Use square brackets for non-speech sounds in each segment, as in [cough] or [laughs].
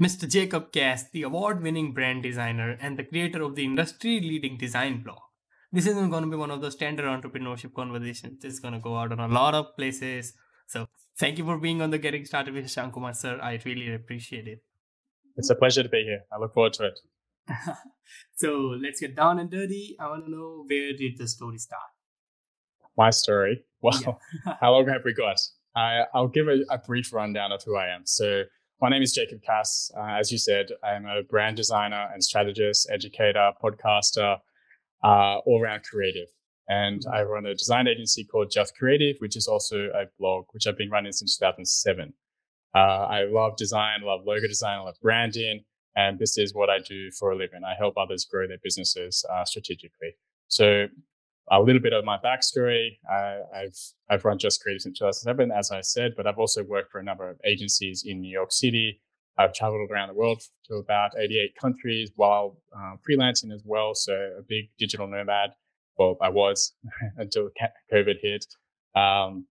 Mr. Jacob Cass, the award winning brand designer and the creator of the industry leading design blog. This isn't going to be one of the standard entrepreneurship conversations. It's going to go out on a lot of places. So, thank you for being on the Getting Started with Shankumar, sir. I really appreciate it. It's a pleasure to be here. I look forward to it. [laughs] so, let's get down and dirty. I want to know where did the story start? My story? [laughs] Well, yeah. how long have we got? I, will give a, a brief rundown of who I am. So, my name is Jacob Cass. Uh, as you said, I'm a brand designer and strategist, educator, podcaster, uh, all around creative. And I run a design agency called Just Creative, which is also a blog, which I've been running since 2007. Uh, I love design, love logo design, love branding. And this is what I do for a living. I help others grow their businesses uh, strategically. So a little bit of my backstory. I, have I've run Just Creative since 2007, as I said, but I've also worked for a number of agencies in New York City. I've traveled around the world to about 88 countries while uh, freelancing as well. So a big digital nomad. Well, I was [laughs] until COVID hit. Um,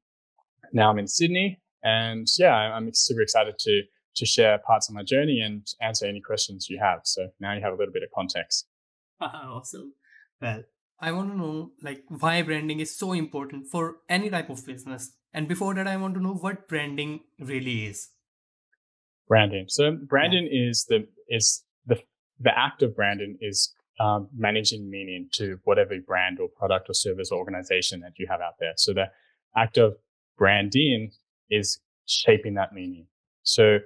now I'm in Sydney, and yeah, I'm super excited to to share parts of my journey and answer any questions you have. So now you have a little bit of context. [laughs] awesome. Well, I want to know like why branding is so important for any type of business. And before that, I want to know what branding really is. Branding. So branding yeah. is the is the the act of branding is um, managing meaning to whatever brand or product or service or organization that you have out there. So the act of branding is shaping that meaning. So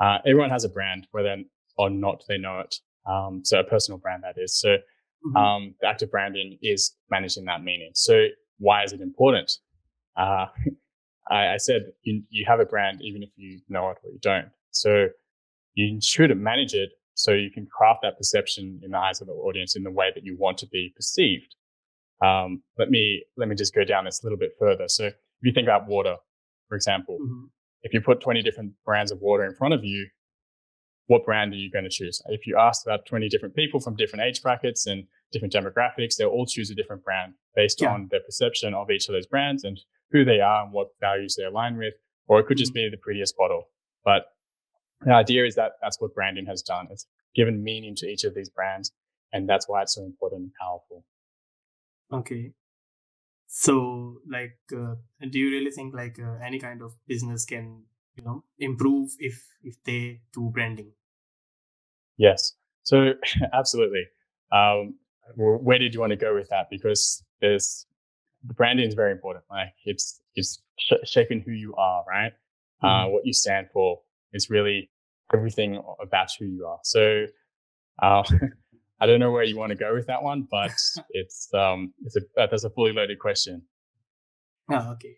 uh, everyone has a brand, whether or not they know it. Um, so a personal brand that is. So Mm-hmm. Um, the active branding is managing that meaning. So why is it important? Uh, [laughs] I, I, said you, you have a brand even if you know it or you don't. So you should manage it so you can craft that perception in the eyes of the audience in the way that you want to be perceived. Um, let me let me just go down this a little bit further. So if you think about water, for example, mm-hmm. if you put 20 different brands of water in front of you, what brand are you going to choose? If you ask about 20 different people from different age brackets and different demographics, they'll all choose a different brand based yeah. on their perception of each of those brands and who they are and what values they align with. Or it could just mm-hmm. be the prettiest bottle. But the idea is that that's what branding has done. It's given meaning to each of these brands. And that's why it's so important and powerful. Okay. So, like, uh, do you really think like uh, any kind of business can you know improve if if they do branding. Yes. So [laughs] absolutely. Um, where did you want to go with that? Because there's the branding is very important. Like it's it's sh- shaping who you are right? Uh, mm-hmm. uh, what you stand for is really everything about who you are. So uh, [laughs] I don't know where you want to go with that one, but [laughs] it's um it's a that's a fully loaded question. Oh, okay.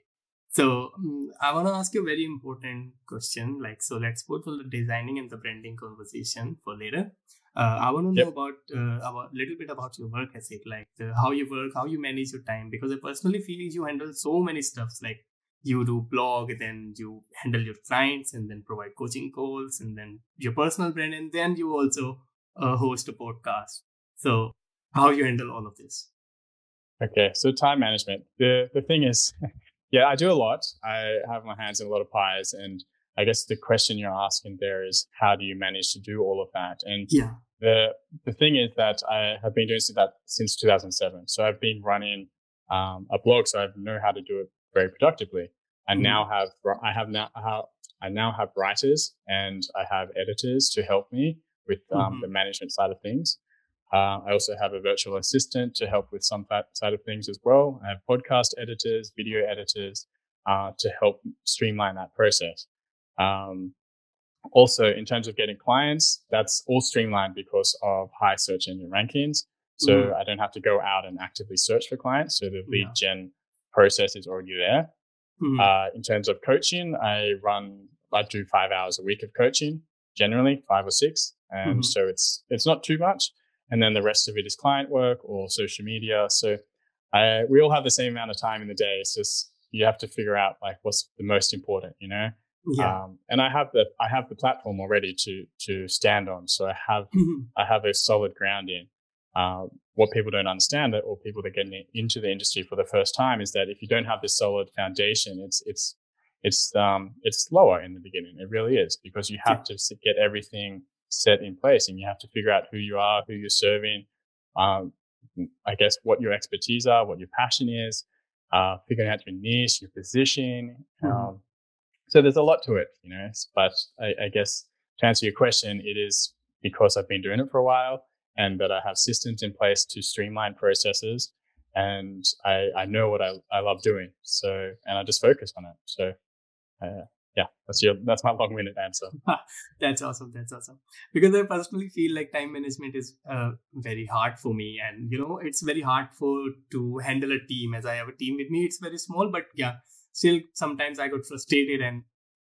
So um, I want to ask you a very important question. Like, so let's put the designing and the branding conversation for later. Uh, I want to know yep. about uh, about little bit about your work ethic, like the, how you work, how you manage your time. Because I personally feel you handle so many stuffs. Like you do blog, then you handle your clients, and then provide coaching calls, and then your personal brand, and then you also uh, host a podcast. So how you handle all of this? Okay, so time management. The the thing is. [laughs] Yeah, I do a lot. I have my hands in a lot of pies. And I guess the question you're asking there is how do you manage to do all of that? And yeah. the the thing is that I have been doing that since 2007. So I've been running um, a blog, so I know how to do it very productively. I mm. now have I have now I now have writers and I have editors to help me with um, mm-hmm. the management side of things. Uh, I also have a virtual assistant to help with some side of things as well. I have podcast editors, video editors uh, to help streamline that process. Um, also, in terms of getting clients, that's all streamlined because of high search engine rankings. So mm. I don't have to go out and actively search for clients. So the lead yeah. gen process is already there. Mm. Uh, in terms of coaching, I run, I do five hours a week of coaching, generally five or six. And mm-hmm. so it's, it's not too much and then the rest of it is client work or social media. So I, we all have the same amount of time in the day. It's just you have to figure out like what's the most important, you know. Yeah. Um, and I have the I have the platform already to to stand on. So I have mm-hmm. I have a solid grounding. Uh, what people don't understand that, or people that get into the industry for the first time, is that if you don't have this solid foundation, it's it's it's um it's slower in the beginning. It really is because you have to get everything set in place and you have to figure out who you are, who you're serving, um, I guess what your expertise are, what your passion is, uh, figuring out your niche, your position. Mm-hmm. Um, so there's a lot to it, you know. But I, I, guess to answer your question, it is because I've been doing it for a while and that I have systems in place to streamline processes and I, I know what I, I love doing. So, and I just focus on it. So, uh, yeah, that's your that's my long-winded answer. [laughs] that's awesome. That's awesome. Because I personally feel like time management is uh, very hard for me, and you know, it's very hard for to handle a team. As I have a team with me, it's very small, but yeah, still sometimes I got frustrated, and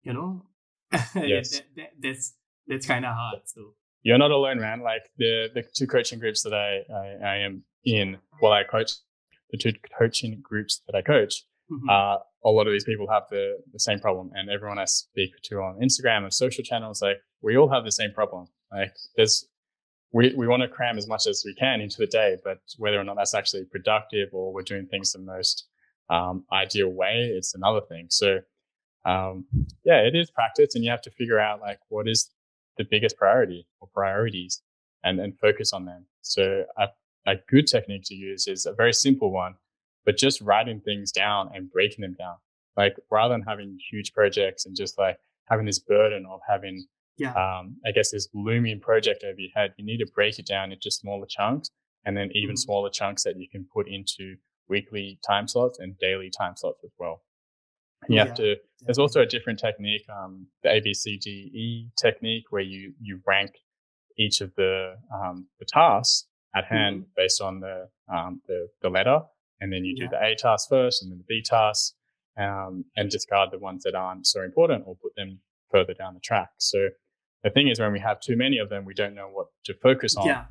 you know, [laughs] yes. that, that, that's that's kind of hard. So you're not alone, man. Like the the two coaching groups that I I, I am in, while I coach the two coaching groups that I coach, mm-hmm. uh, a lot of these people have the, the same problem. And everyone I speak to on Instagram and social channels, like we all have the same problem. Like there's, we, we want to cram as much as we can into the day, but whether or not that's actually productive or we're doing things the most um, ideal way, it's another thing. So, um, yeah, it is practice and you have to figure out like what is the biggest priority or priorities and, and focus on them. So a, a good technique to use is a very simple one but just writing things down and breaking them down. Like rather than having huge projects and just like having this burden of having, yeah. um, I guess this looming project over your head, you need to break it down into smaller chunks and then even mm-hmm. smaller chunks that you can put into weekly time slots and daily time slots as well. You have to, there's also a different technique, um, the ABCDE technique where you, you rank each of the, um, the tasks at hand mm-hmm. based on the, um, the, the letter and then you do yeah. the A task first and then the B tasks, um, and discard the ones that aren't so important or put them further down the track. So the thing is, when we have too many of them, we don't know what to focus on. Yeah.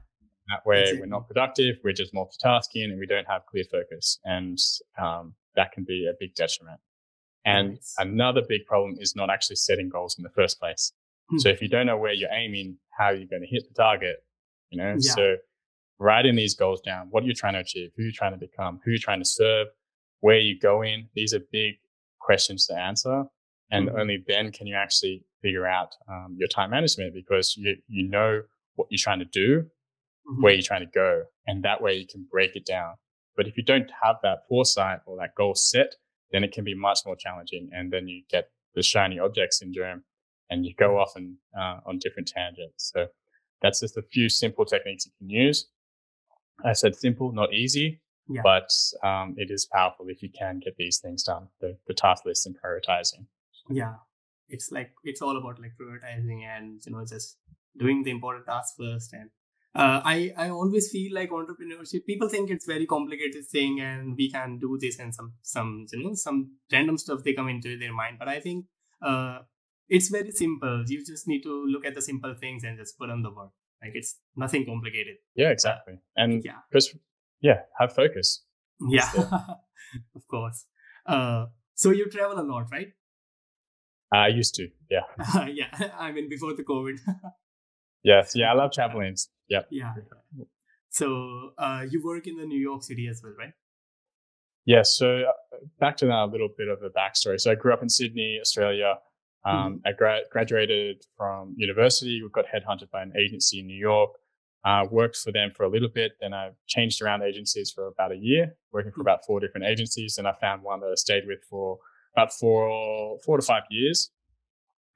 That way, we're not productive. We're just multitasking, and we don't have clear focus, and um, that can be a big detriment. And nice. another big problem is not actually setting goals in the first place. Hmm. So if you don't know where you're aiming, how are you're going to hit the target, you know, yeah. so writing these goals down, what are you're trying to achieve, who are you're trying to become, who are you're trying to serve, where are you're going. These are big questions to answer. And mm-hmm. only then can you actually figure out um, your time management because you, you know what you're trying to do, mm-hmm. where you're trying to go. And that way you can break it down. But if you don't have that foresight or that goal set, then it can be much more challenging. And then you get the shiny object syndrome and you go mm-hmm. off and, uh, on different tangents. So that's just a few simple techniques you can use. I said simple, not easy, yeah. but um, it is powerful if you can get these things done. The, the task list and prioritizing. Yeah, it's like it's all about like prioritizing and you know just doing the important tasks first. And uh, I I always feel like entrepreneurship. People think it's very complicated thing, and we can do this and some some you know some random stuff they come into their mind. But I think uh, it's very simple. You just need to look at the simple things and just put on the work. Like it's nothing complicated. Yeah, exactly. And yeah, because yeah, have focus. Yeah, [laughs] of course. Uh, so you travel a lot, right? I used to. Yeah. [laughs] yeah. [laughs] I mean, before the COVID. yes. Yeah, I love traveling. Yeah. Yeah. So uh, you work in the New York City as well, right? Yes. Yeah, so uh, back to that a little bit of a backstory. So I grew up in Sydney, Australia. Mm-hmm. Um, I gra- graduated from university. We got headhunted by an agency in New York. Uh, worked for them for a little bit. Then I changed around agencies for about a year, working for mm-hmm. about four different agencies. And I found one that I stayed with for about four, four to five years.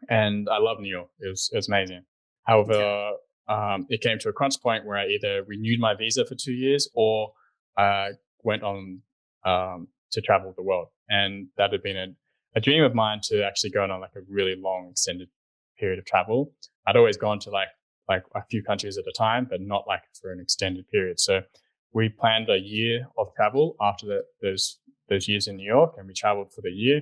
And I love New York. It was, it was amazing. However, um, it came to a crunch point where I either renewed my visa for two years or I went on um, to travel the world. And that had been a a dream of mine to actually go on like a really long extended period of travel. I'd always gone to like like a few countries at a time, but not like for an extended period. So we planned a year of travel after the, those those years in New York, and we traveled for the year.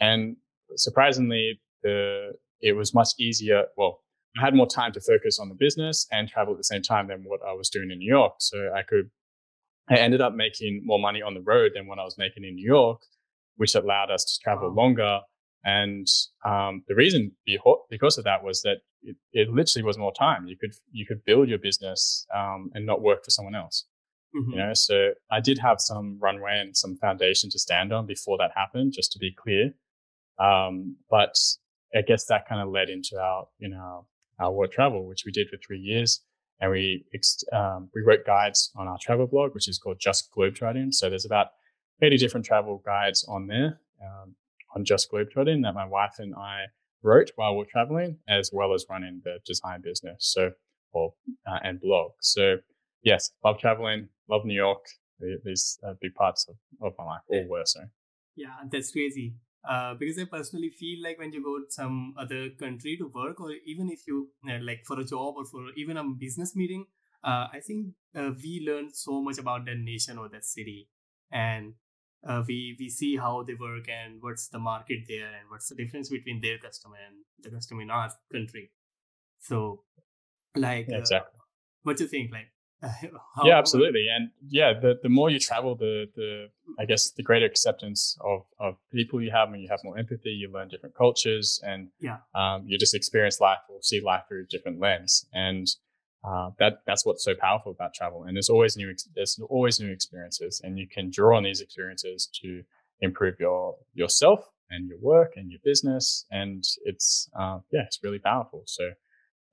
And surprisingly, the it was much easier. Well, I had more time to focus on the business and travel at the same time than what I was doing in New York. So I could, I ended up making more money on the road than what I was making in New York which allowed us to travel longer. And um, the reason because of that was that it, it, literally was more time. You could you could build your business um, and not work for someone else. Mm-hmm. You know, so I did have some runway and some foundation to stand on before that happened. Just to be clear, Um, but I guess that kind of led into our, you know, our world travel, which we did for three years. And we, um, we wrote guides on our travel blog, which is called Just Globetrotting. So there's about 80 different travel guides on there, um, on Just Globetrotting that my wife and I wrote while we're traveling, as well as running the design business. So, or, uh, and blog. So yes, love traveling, love New York. These are big parts of, of my life, or were so. Yeah, that's crazy. Uh, because I personally feel like when you go to some other country to work, or even if you uh, like for a job or for even a business meeting, uh, I think uh, we learn so much about that nation or that city, and uh, we we see how they work and what's the market there and what's the difference between their customer and the customer in our country. So, like, yeah, exactly. what do you think? Like, [laughs] How, yeah, absolutely, and yeah, the the more you travel, the the I guess the greater acceptance of of people you have, and you have more empathy, you learn different cultures, and yeah, um, you just experience life or see life through a different lens, and uh, that that's what's so powerful about travel. And there's always new there's always new experiences, and you can draw on these experiences to improve your yourself and your work and your business, and it's uh, yeah, it's really powerful. So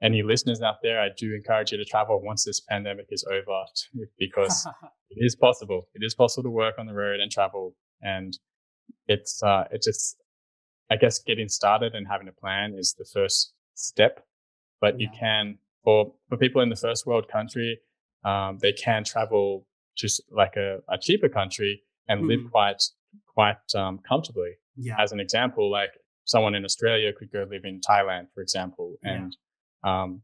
any listeners out there, I do encourage you to travel once this pandemic is over [laughs] because [laughs] it is possible. It is possible to work on the road and travel. And it's, uh, it's just, I guess getting started and having a plan is the first step, but yeah. you can, for, for people in the first world country, um, they can travel to like a, a cheaper country and mm-hmm. live quite, quite, um, comfortably. Yeah. As an example, like someone in Australia could go live in Thailand, for example, and yeah um,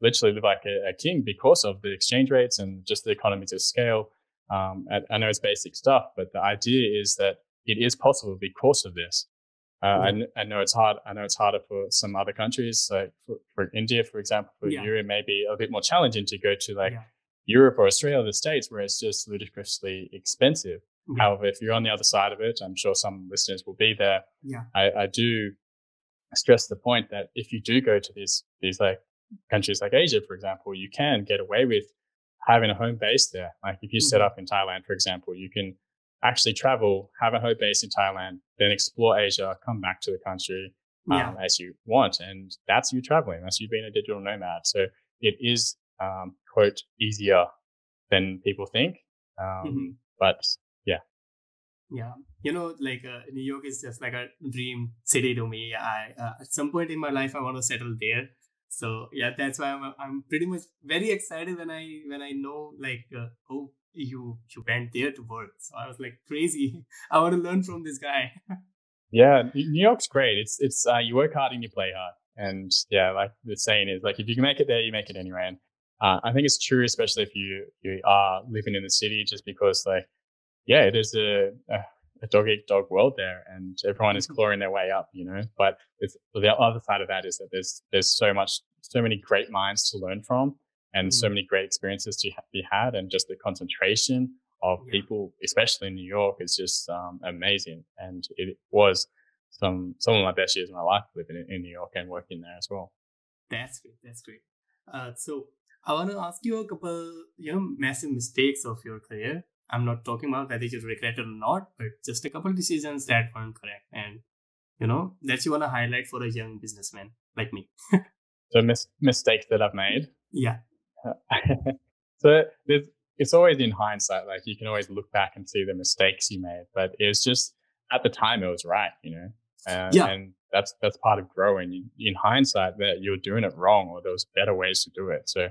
literally live like a, a, king because of the exchange rates and just the economies of scale. Um, I, I, know it's basic stuff, but the idea is that it is possible because of this. Uh, yeah. I, I, know it's hard. I know it's harder for some other countries. Like for, for India, for example, for yeah. you, it may be a bit more challenging to go to like yeah. Europe or Australia, or the States, where it's just ludicrously expensive. However, if you're on the other side of it, I'm sure some listeners will be there. Yeah. I, I do stress the point that if you do go to these these like countries like Asia, for example, you can get away with having a home base there. Like if you mm-hmm. set up in Thailand, for example, you can actually travel, have a home base in Thailand, then explore Asia, come back to the country um, yeah. as you want, and that's you traveling. That's you being a digital nomad. So it is um, quote easier than people think, um, mm-hmm. but yeah Yeah. you know like uh, new york is just like a dream city to me i uh, at some point in my life i want to settle there so yeah that's why i'm i'm pretty much very excited when i when i know like uh, oh you you went there to work. So i was like crazy. [laughs] I want to learn from this guy. [laughs] Yeah new york's great. It's it's uh, you work hard and you play hard. And yeah like the saying is like if you can make it there you make it anywhere. And uh, i think it's true especially if you you are living in the city just because like yeah, there's a, a, a dog eat dog world there, and everyone is [laughs] clawing their way up, you know. But the other side of that is that there's there's so much, so many great minds to learn from, and mm. so many great experiences to be had, and just the concentration of yeah. people, especially in New York, is just um, amazing. And it was some some of my best years of my life living in, in New York and working there as well. That's great. That's great. Uh, so I want to ask you a couple, you know, massive mistakes of your career I'm not talking about whether you regret it or not, but just a couple decisions that weren't correct. And, you know, that you want to highlight for a young businessman like me. [laughs] so mis- mistakes that I've made. Yeah. [laughs] so there's, it's always in hindsight. Like you can always look back and see the mistakes you made, but it was just at the time it was right, you know? Uh, yeah. And that's, that's part of growing in hindsight that you're doing it wrong or there was better ways to do it. So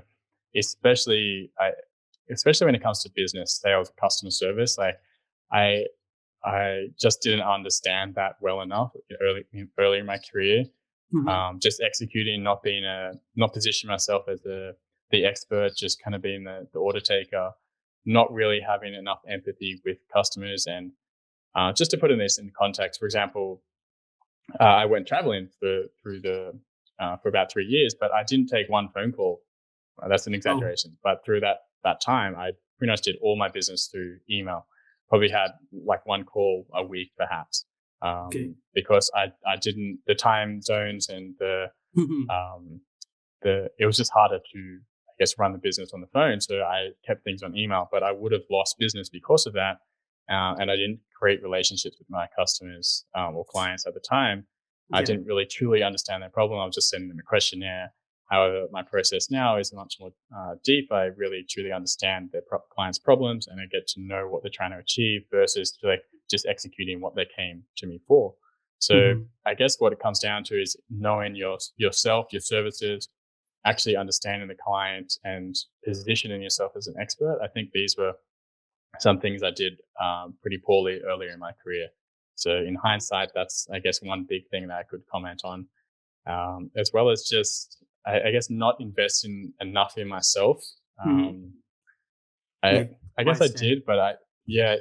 especially I, especially when it comes to business, sales, customer service. Like I, I just didn't understand that well enough early, early in my career. Mm-hmm. Um, just executing, not being a, not positioning myself as the, the expert, just kind of being the, the order taker, not really having enough empathy with customers. And, uh, just to put in this in context, for example, uh, I went traveling for, through the, uh, for about three years, but I didn't take one phone call. that's an oh. exaggeration, oh. but through that that time, I pretty much did all my business through email. Probably had like one call a week, perhaps, um, okay. because I I didn't the time zones and the [laughs] um, the it was just harder to guess run the business on the phone. So I kept things on email, but I would have lost business because of that, uh, and I didn't create relationships with my customers um, or clients at the time I didn't really truly understand their problem. I was just sending them a questionnaire. However, my process now is much more uh, deep. I really truly understand their pro- clients' problems and I get to know what they're trying to achieve versus like just executing what they came to me for. So mm-hmm. I guess what it comes down to is knowing your yourself, your services, actually understanding the client and positioning yourself as an expert. I think these were some things I did um, pretty poorly earlier in my career. So in hindsight, that's I guess one big thing that I could comment on, um, as well as just I, I, guess not investing enough in myself. Mm-hmm. Um, mm-hmm. I yeah, I guess I did, but I yeah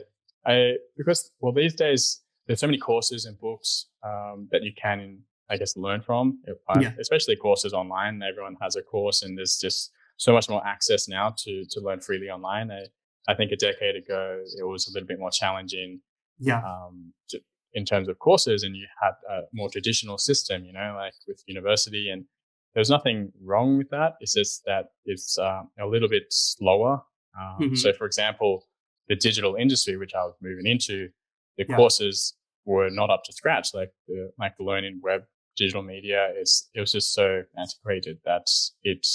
I because well these days there's so many courses and books um, that you can I guess learn from, yeah. especially courses online. Everyone has a course, and there's just so much more access now to to learn freely online. I, I think a decade ago it was a little bit more challenging. Yeah. Um, to, in terms of courses, and you had a more traditional system, you know, like with university, and there's nothing wrong with that. It's just that it's uh, a little bit slower. Um, mm-hmm. So, for example, the digital industry, which I was moving into, the yeah. courses were not up to scratch. Like the like the learning web digital media is it was just so antiquated that it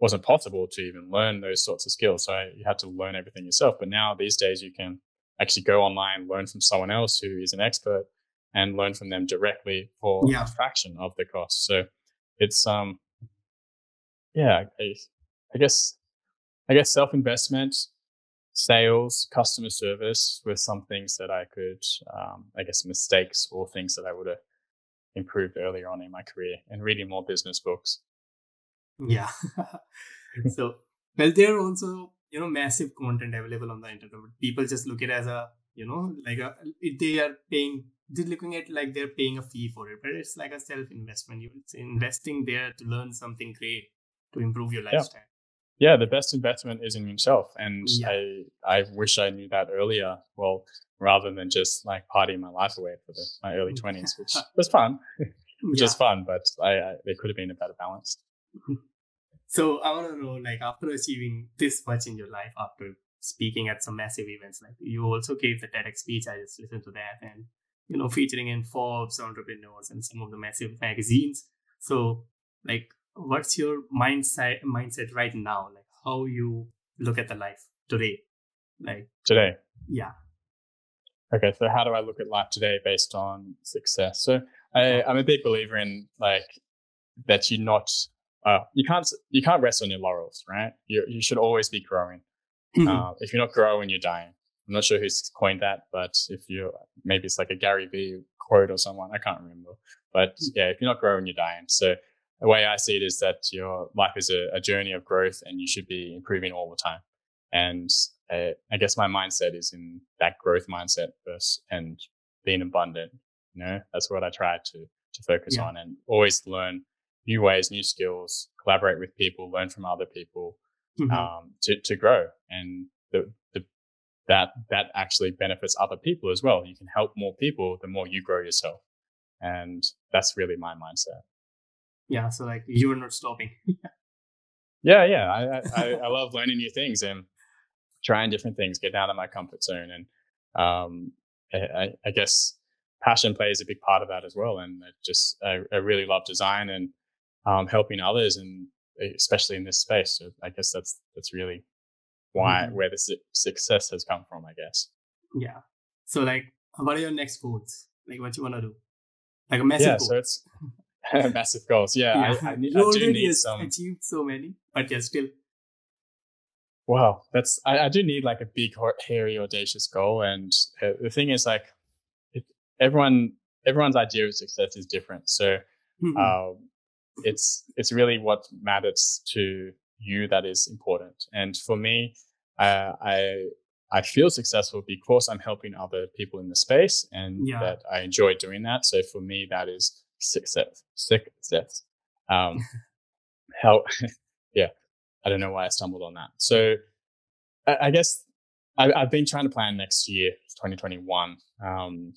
wasn't possible to even learn those sorts of skills. So you had to learn everything yourself. But now these days you can actually go online, learn from someone else who is an expert and learn from them directly for yeah. a fraction of the cost. So it's, um, yeah, I, I guess, I guess self investment, sales, customer service were some things that I could, um, I guess mistakes or things that I would have improved earlier on in my career and reading more business books. Yeah. [laughs] so, well, there are also, you know, massive content available on the internet. People just look at it as a, you know, like a, they are paying, they're looking at like they're paying a fee for it, but it's like a self investment. You're investing there to learn something great to improve your lifestyle. Yeah. the best investment is in yourself. And yeah. I, I wish I knew that earlier. Well, rather than just like partying my life away for the, my early mm. 20s, which [laughs] was fun, [laughs] which yeah. is fun, but I, I, there could have been a better balance. Mm-hmm. So I want to know, like, after achieving this much in your life, after speaking at some massive events, like you also gave the TEDx speech. I just listened to that, and you know, featuring in Forbes, Entrepreneurs, and some of the massive magazines. So, like, what's your mindset mindset right now? Like, how you look at the life today? Like today, yeah. Okay, so how do I look at life today based on success? So I, I'm a big believer in like that you're not uh, you can't you can't rest on your laurels, right? You you should always be growing. Mm-hmm. Uh, if you're not growing, you're dying. I'm not sure who's coined that, but if you maybe it's like a Gary Vee quote or someone, I can't remember. But mm. yeah, if you're not growing, you're dying. So the way I see it is that your life is a, a journey of growth, and you should be improving all the time. And uh, I guess my mindset is in that growth mindset first, and being abundant. You know, that's what I try to to focus yeah. on, and always learn new ways, new skills, collaborate with people, learn from other people mm-hmm. um, to, to grow. And the, the, that, that actually benefits other people as well. You can help more people the more you grow yourself. And that's really my mindset. Yeah. So like you're not stopping. [laughs] yeah. Yeah. I, I, I love learning new things and trying different things, getting out of my comfort zone. And, um, I, I guess passion plays a big part of that as well. And I just, I, I really love design and um, helping others, and especially in this space. So I guess that's that's really why mm-hmm. where the su- success has come from. I guess. Yeah. So like, what are your next goals? Like, what you want to do? Like a massive yeah, goal. so it's [laughs] [laughs] massive goals. Yeah, yeah. I, I, I, do need some. Achieved so many, but yeah, still. Wow, that's I, I do need like a big, hairy, audacious goal, and uh, the thing is, like, it, everyone everyone's idea of success is different. So, mm-hmm. uh, it's it's really what matters to you that is important. And for me, uh, I I feel successful because I'm helping other people in the space, and yeah. that I enjoy doing that. So for me, that is success. Success. Um, how? [laughs] yeah, I don't know why I stumbled on that. So I, I guess I, have been trying to plan next year, 2021. Um,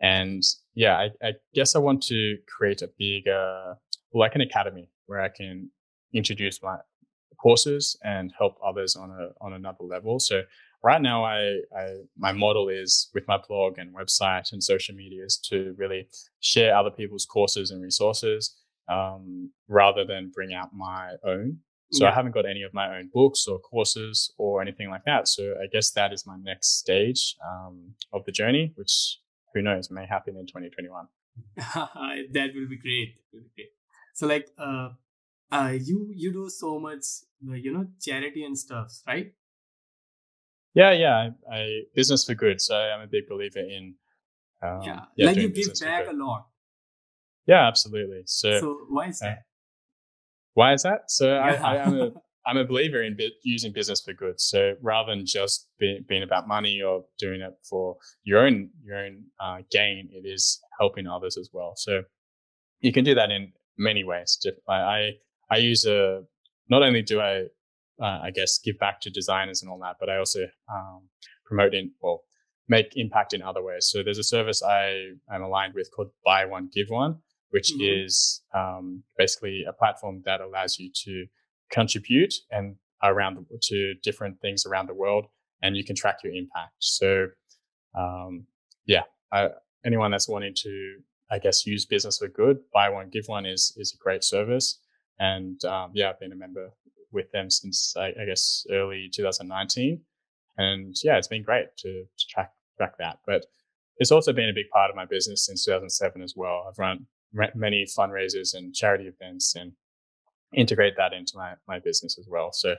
and yeah, I, I, guess I want to create a bigger like an academy where I can introduce my courses and help others on a on another level. So right now, I, I my model is with my blog and website and social media is to really share other people's courses and resources um, rather than bring out my own. So yeah. I haven't got any of my own books or courses or anything like that. So I guess that is my next stage um, of the journey, which who knows may happen in 2021. [laughs] that will be great. Will be great. So like, uh, uh, you you do so much, uh, you know, charity and stuff, right? Yeah, yeah. I, I business for good. So I'm a big believer in. Um, yeah. yeah, like you give back a lot. Yeah, absolutely. So, so why is uh, that? why is that? So yeah. I, I, am a [laughs] I'm a believer in bi- using business for good. So rather than just be, being about money or doing it for your own your own uh, gain, it is helping others as well. So you can do that in many ways. I I, I use a not only do I uh, I guess give back to designers and all that, but I also um, promote in well make impact in other ways. So there's a service I am aligned with called Buy One Give One, which mm-hmm. is um, basically a platform that allows you to contribute and around to different things around the world, and you can track your impact. So um, yeah, I, anyone that's wanting to I guess use business for good, buy one give one is is a great service. And um, yeah, I've been a member with them since I, I, guess early 2019, and yeah, it's been great to, to track track that. But it's also been a big part of my business since 2007 as well. I've run many fundraisers and charity events and integrate that into my my business as well. So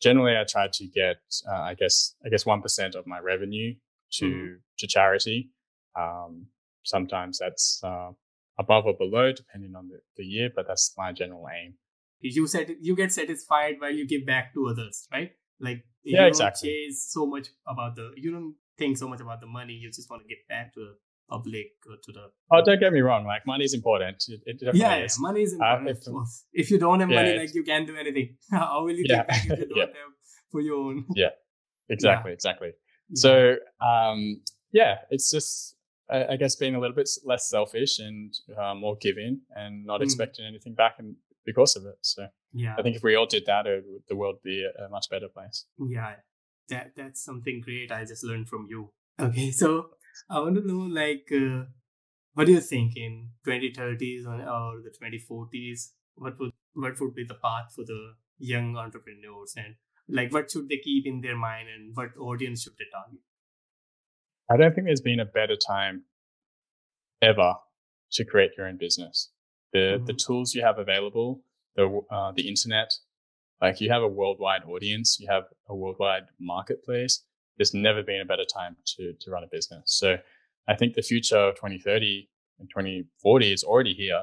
generally, I try to get uh, I guess I guess one percent of my revenue to mm. to charity. Um, sometimes that's uh, above or below, depending on the, the year, but that's my general aim. You said you get satisfied while you give back to others, right? Like yeah, you exactly. don't chase so much about the you don't think so much about the money. You just want to give back to the public or to the. Oh, don't get me wrong. Like money is important. It, it yeah, is. yeah, money is uh, important. Uh, if, if, you don't have yeah, money, like you can't do anything. [laughs] How will you yeah. if you [laughs] don't yeah. have for your own? Yeah, [laughs] exactly, exactly. So um, yeah, it's just I, guess being a little bit less selfish and uh, more giving and not mm. expecting anything back and because of it. So yeah, I think if we all did that, it, the world would be a, a much better place. Yeah, that that's something great. I just learned from you. Okay, so I want to know like uh, what do you think in 2030s or, or the 2040s? What would what would be the path for the young entrepreneurs and like what should they keep in their mind and what audience should they target? I don't think there's been a better time ever to create your own business. The mm-hmm. the tools you have available, the uh, the internet, like you have a worldwide audience, you have a worldwide marketplace. There's never been a better time to to run a business. So I think the future of 2030 and 2040 is already here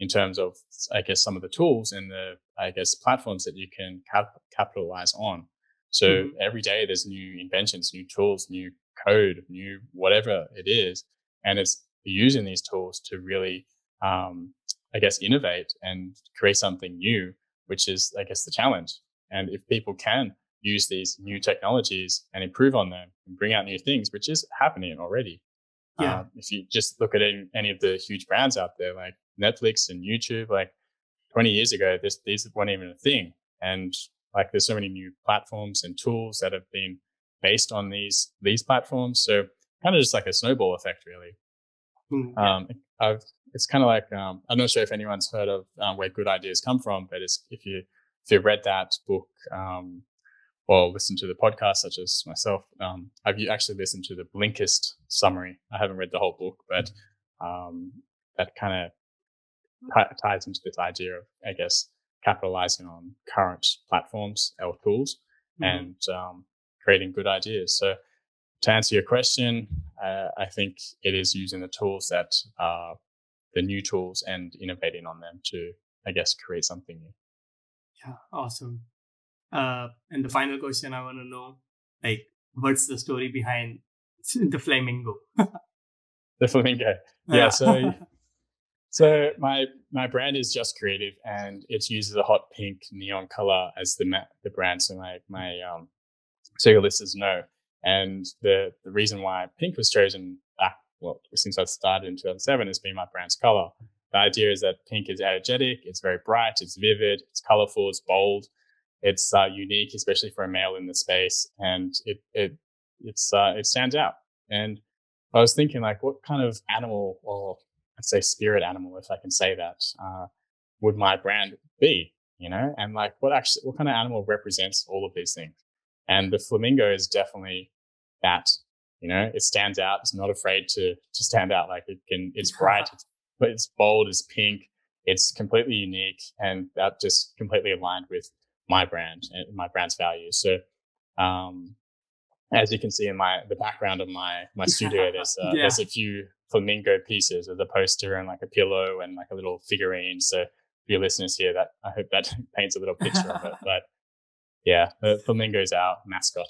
in terms of I guess some of the tools and the I guess platforms that you can cap- capitalize on. So mm-hmm. every day there's new inventions, new tools, new code, new whatever it is, and it's using these tools to really, um, I guess, innovate and create something new, which is, I guess, the challenge. And if people can use these new technologies and improve on them and bring out new things, which is happening already. Yeah. Um, if you just look at any, any, of the huge brands out there, like Netflix and YouTube, like 20 years ago, this, these weren't even a thing. And like there's so many new platforms and tools that have been based on these these platforms. So kind of just like a snowball effect, really. Mm, um, I've, it's kind of like um, I'm not sure if anyone's heard of um, where good ideas come from, but if you if you've read that book um, or listened to the podcast, such as myself, um, I've you actually listened to the Blinkist summary. I haven't read the whole book, but um, that kind of t- ties into this idea of, I guess, capitalizing on current platforms or tools mm-hmm. and um, creating good ideas. So to answer your question, uh, I think it is using the tools that are the new tools and innovating on them to, I guess, create something new. Yeah, awesome. Uh, and the final question I want to know, like, what's the story behind [laughs] the flamingo? the flamingo. [laughs] Yeah. So, so my my brand is just creative, and it uses a hot pink neon color as the ma- the brand. So my my um, so your listeners know. And the, the reason why pink was chosen well, since I started in 2007 has been my brand's color. The idea is that pink is energetic, it's very bright, it's vivid, it's colorful, it's bold, it's uh, unique, especially for a male in the space. And it, it it's uh, it stands out. And I was thinking like, what kind of animal, or I'd say spirit animal, if I can say that, uh, would my brand be? You know, and like, what actually, what kind of animal represents all of these things? And the flamingo is definitely that. You know, it stands out. It's not afraid to to stand out. Like it can. It's bright. It's, it's bold. It's pink. It's completely unique, and that just completely aligned with my brand and my brand's values. So, um, as you can see in my the background of my my studio, [laughs] there's uh, yeah. there's a few flamingo pieces of the poster and like a pillow and like a little figurine. So for your listeners here, that I hope that [laughs] paints a little picture of it. But yeah, the flamingo's our mascot.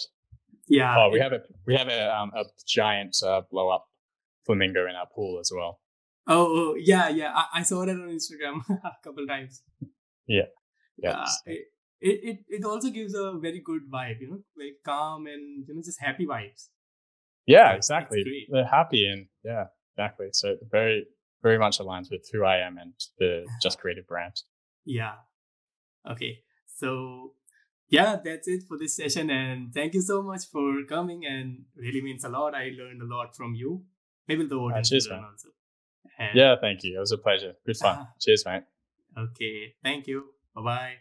Yeah. Oh, we have a we have a um, a giant uh, blow up flamingo in our pool as well. Oh, oh yeah, yeah. I, I, saw that on Instagram [laughs] a couple times. Yeah. Yeah. Uh, it, it, it also gives a very good vibe, you know, like calm and you know, just happy vibes. Yeah, exactly. They're happy and yeah, exactly. So very, very much aligns with who I am and the [laughs] Just Creative brand. Yeah. Okay. So yeah, that's it for this session. And thank you so much for coming. And really means a lot. I learned a lot from you. Maybe the ah, audience cheers, man. also. And yeah, thank you. It was a pleasure. Good fun. [laughs] cheers, mate. Okay. Thank you. Bye bye.